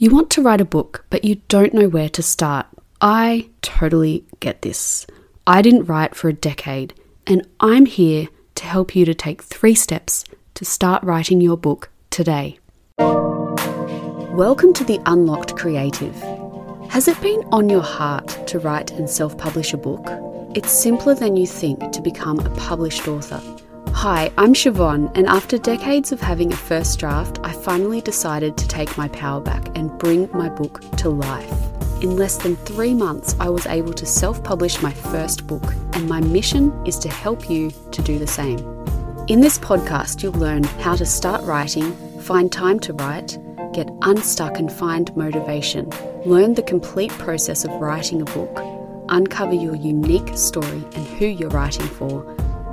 You want to write a book, but you don't know where to start. I totally get this. I didn't write for a decade, and I'm here to help you to take three steps to start writing your book today. Welcome to the Unlocked Creative. Has it been on your heart to write and self publish a book? It's simpler than you think to become a published author. Hi, I'm Siobhan, and after decades of having a first draft, I finally decided to take my power back and bring my book to life. In less than three months, I was able to self publish my first book, and my mission is to help you to do the same. In this podcast, you'll learn how to start writing, find time to write, get unstuck and find motivation, learn the complete process of writing a book, uncover your unique story and who you're writing for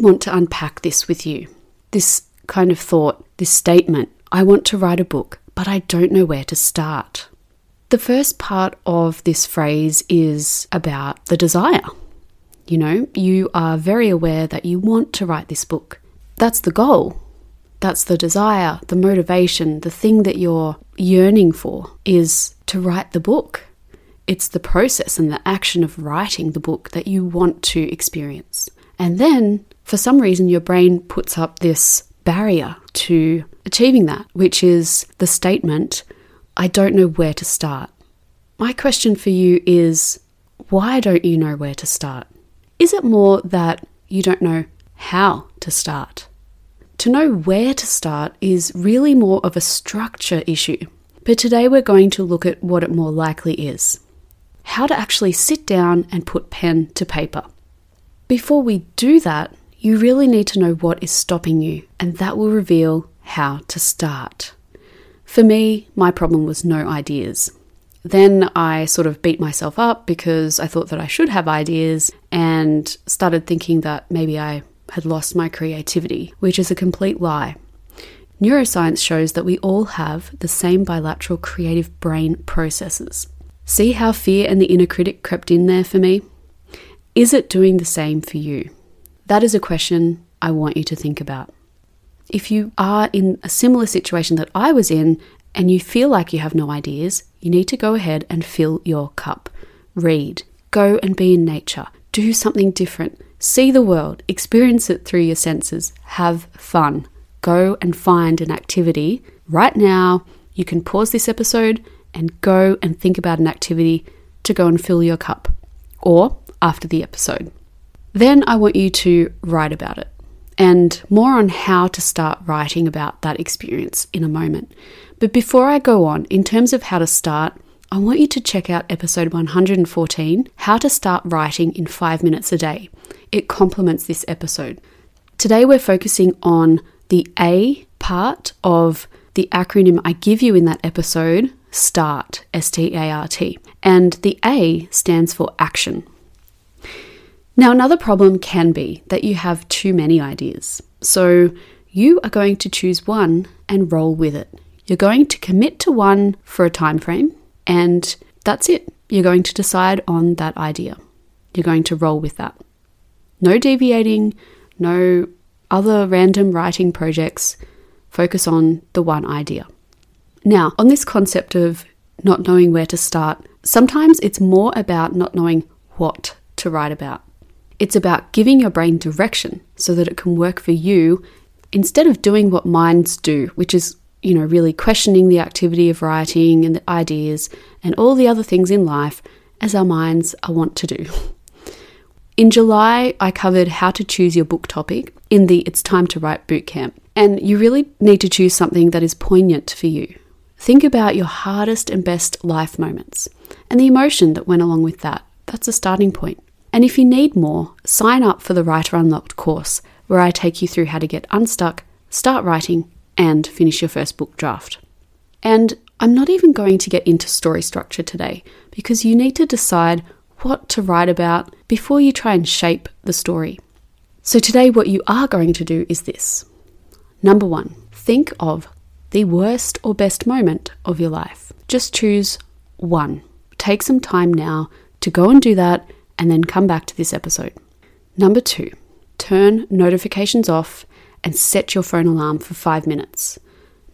Want to unpack this with you. This kind of thought, this statement I want to write a book, but I don't know where to start. The first part of this phrase is about the desire. You know, you are very aware that you want to write this book. That's the goal. That's the desire, the motivation, the thing that you're yearning for is to write the book. It's the process and the action of writing the book that you want to experience. And then, for some reason, your brain puts up this barrier to achieving that, which is the statement, I don't know where to start. My question for you is why don't you know where to start? Is it more that you don't know how to start? To know where to start is really more of a structure issue. But today we're going to look at what it more likely is how to actually sit down and put pen to paper. Before we do that, you really need to know what is stopping you, and that will reveal how to start. For me, my problem was no ideas. Then I sort of beat myself up because I thought that I should have ideas and started thinking that maybe I had lost my creativity, which is a complete lie. Neuroscience shows that we all have the same bilateral creative brain processes. See how fear and the inner critic crept in there for me? Is it doing the same for you? That is a question I want you to think about. If you are in a similar situation that I was in and you feel like you have no ideas, you need to go ahead and fill your cup. Read, go and be in nature, do something different, see the world, experience it through your senses, have fun. Go and find an activity right now. You can pause this episode and go and think about an activity to go and fill your cup. Or after the episode. Then I want you to write about it and more on how to start writing about that experience in a moment. But before I go on, in terms of how to start, I want you to check out episode 114 How to Start Writing in 5 Minutes a Day. It complements this episode. Today we're focusing on the A part of the acronym I give you in that episode START, S T A R T. And the A stands for action. Now, another problem can be that you have too many ideas. So, you are going to choose one and roll with it. You're going to commit to one for a time frame, and that's it. You're going to decide on that idea. You're going to roll with that. No deviating, no other random writing projects. Focus on the one idea. Now, on this concept of not knowing where to start, sometimes it's more about not knowing what to write about. It's about giving your brain direction so that it can work for you instead of doing what minds do, which is, you know, really questioning the activity of writing and the ideas and all the other things in life as our minds are wont to do. In July, I covered how to choose your book topic in the It's Time to Write bootcamp. And you really need to choose something that is poignant for you. Think about your hardest and best life moments and the emotion that went along with that. That's a starting point. And if you need more, sign up for the Writer Unlocked course, where I take you through how to get unstuck, start writing, and finish your first book draft. And I'm not even going to get into story structure today because you need to decide what to write about before you try and shape the story. So, today, what you are going to do is this. Number one, think of the worst or best moment of your life. Just choose one. Take some time now to go and do that and then come back to this episode. Number two, turn notifications off and set your phone alarm for five minutes.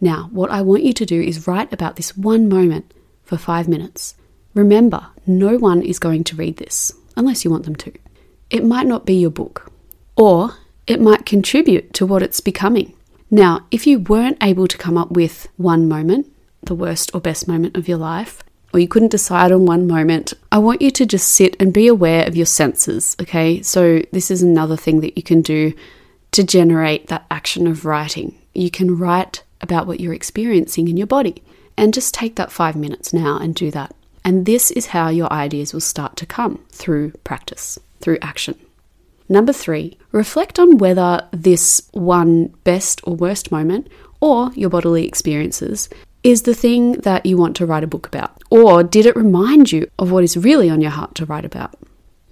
Now, what I want you to do is write about this one moment for five minutes. Remember, no one is going to read this unless you want them to. It might not be your book, or it might contribute to what it's becoming. Now, if you weren't able to come up with one moment, the worst or best moment of your life, or you couldn't decide on one moment, I want you to just sit and be aware of your senses, okay? So, this is another thing that you can do to generate that action of writing. You can write about what you're experiencing in your body and just take that five minutes now and do that. And this is how your ideas will start to come through practice, through action. Number three, reflect on whether this one best or worst moment or your bodily experiences is the thing that you want to write a book about? Or did it remind you of what is really on your heart to write about?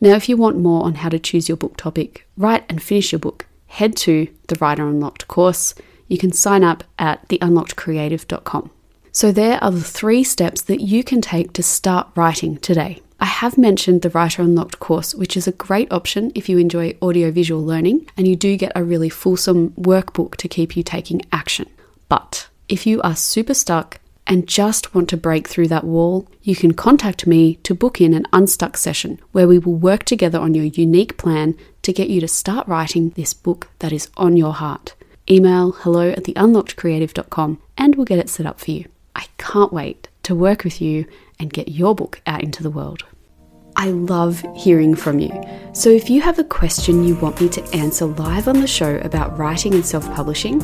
Now, if you want more on how to choose your book topic, write and finish your book, head to the Writer Unlocked course. You can sign up at theunlockedcreative.com. So, there are the three steps that you can take to start writing today. I have mentioned the Writer Unlocked course, which is a great option if you enjoy audiovisual learning and you do get a really fulsome workbook to keep you taking action. But if you are super stuck and just want to break through that wall, you can contact me to book in an unstuck session where we will work together on your unique plan to get you to start writing this book that is on your heart. Email hello at theunlockedcreative.com and we'll get it set up for you. I can't wait to work with you and get your book out into the world. I love hearing from you. So if you have a question you want me to answer live on the show about writing and self-publishing,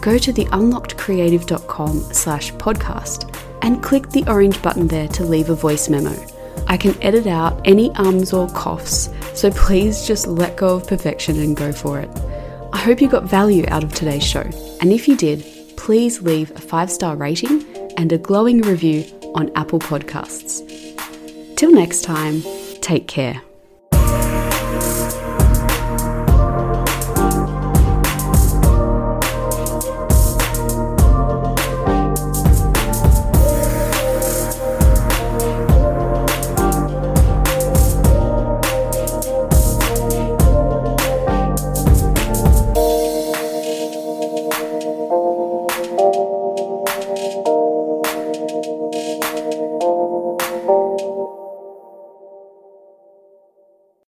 go to theunlockedcreative.com slash podcast and click the orange button there to leave a voice memo. I can edit out any ums or coughs, so please just let go of perfection and go for it. I hope you got value out of today's show, and if you did, please leave a five star rating and a glowing review on Apple Podcasts. Till next time, take care.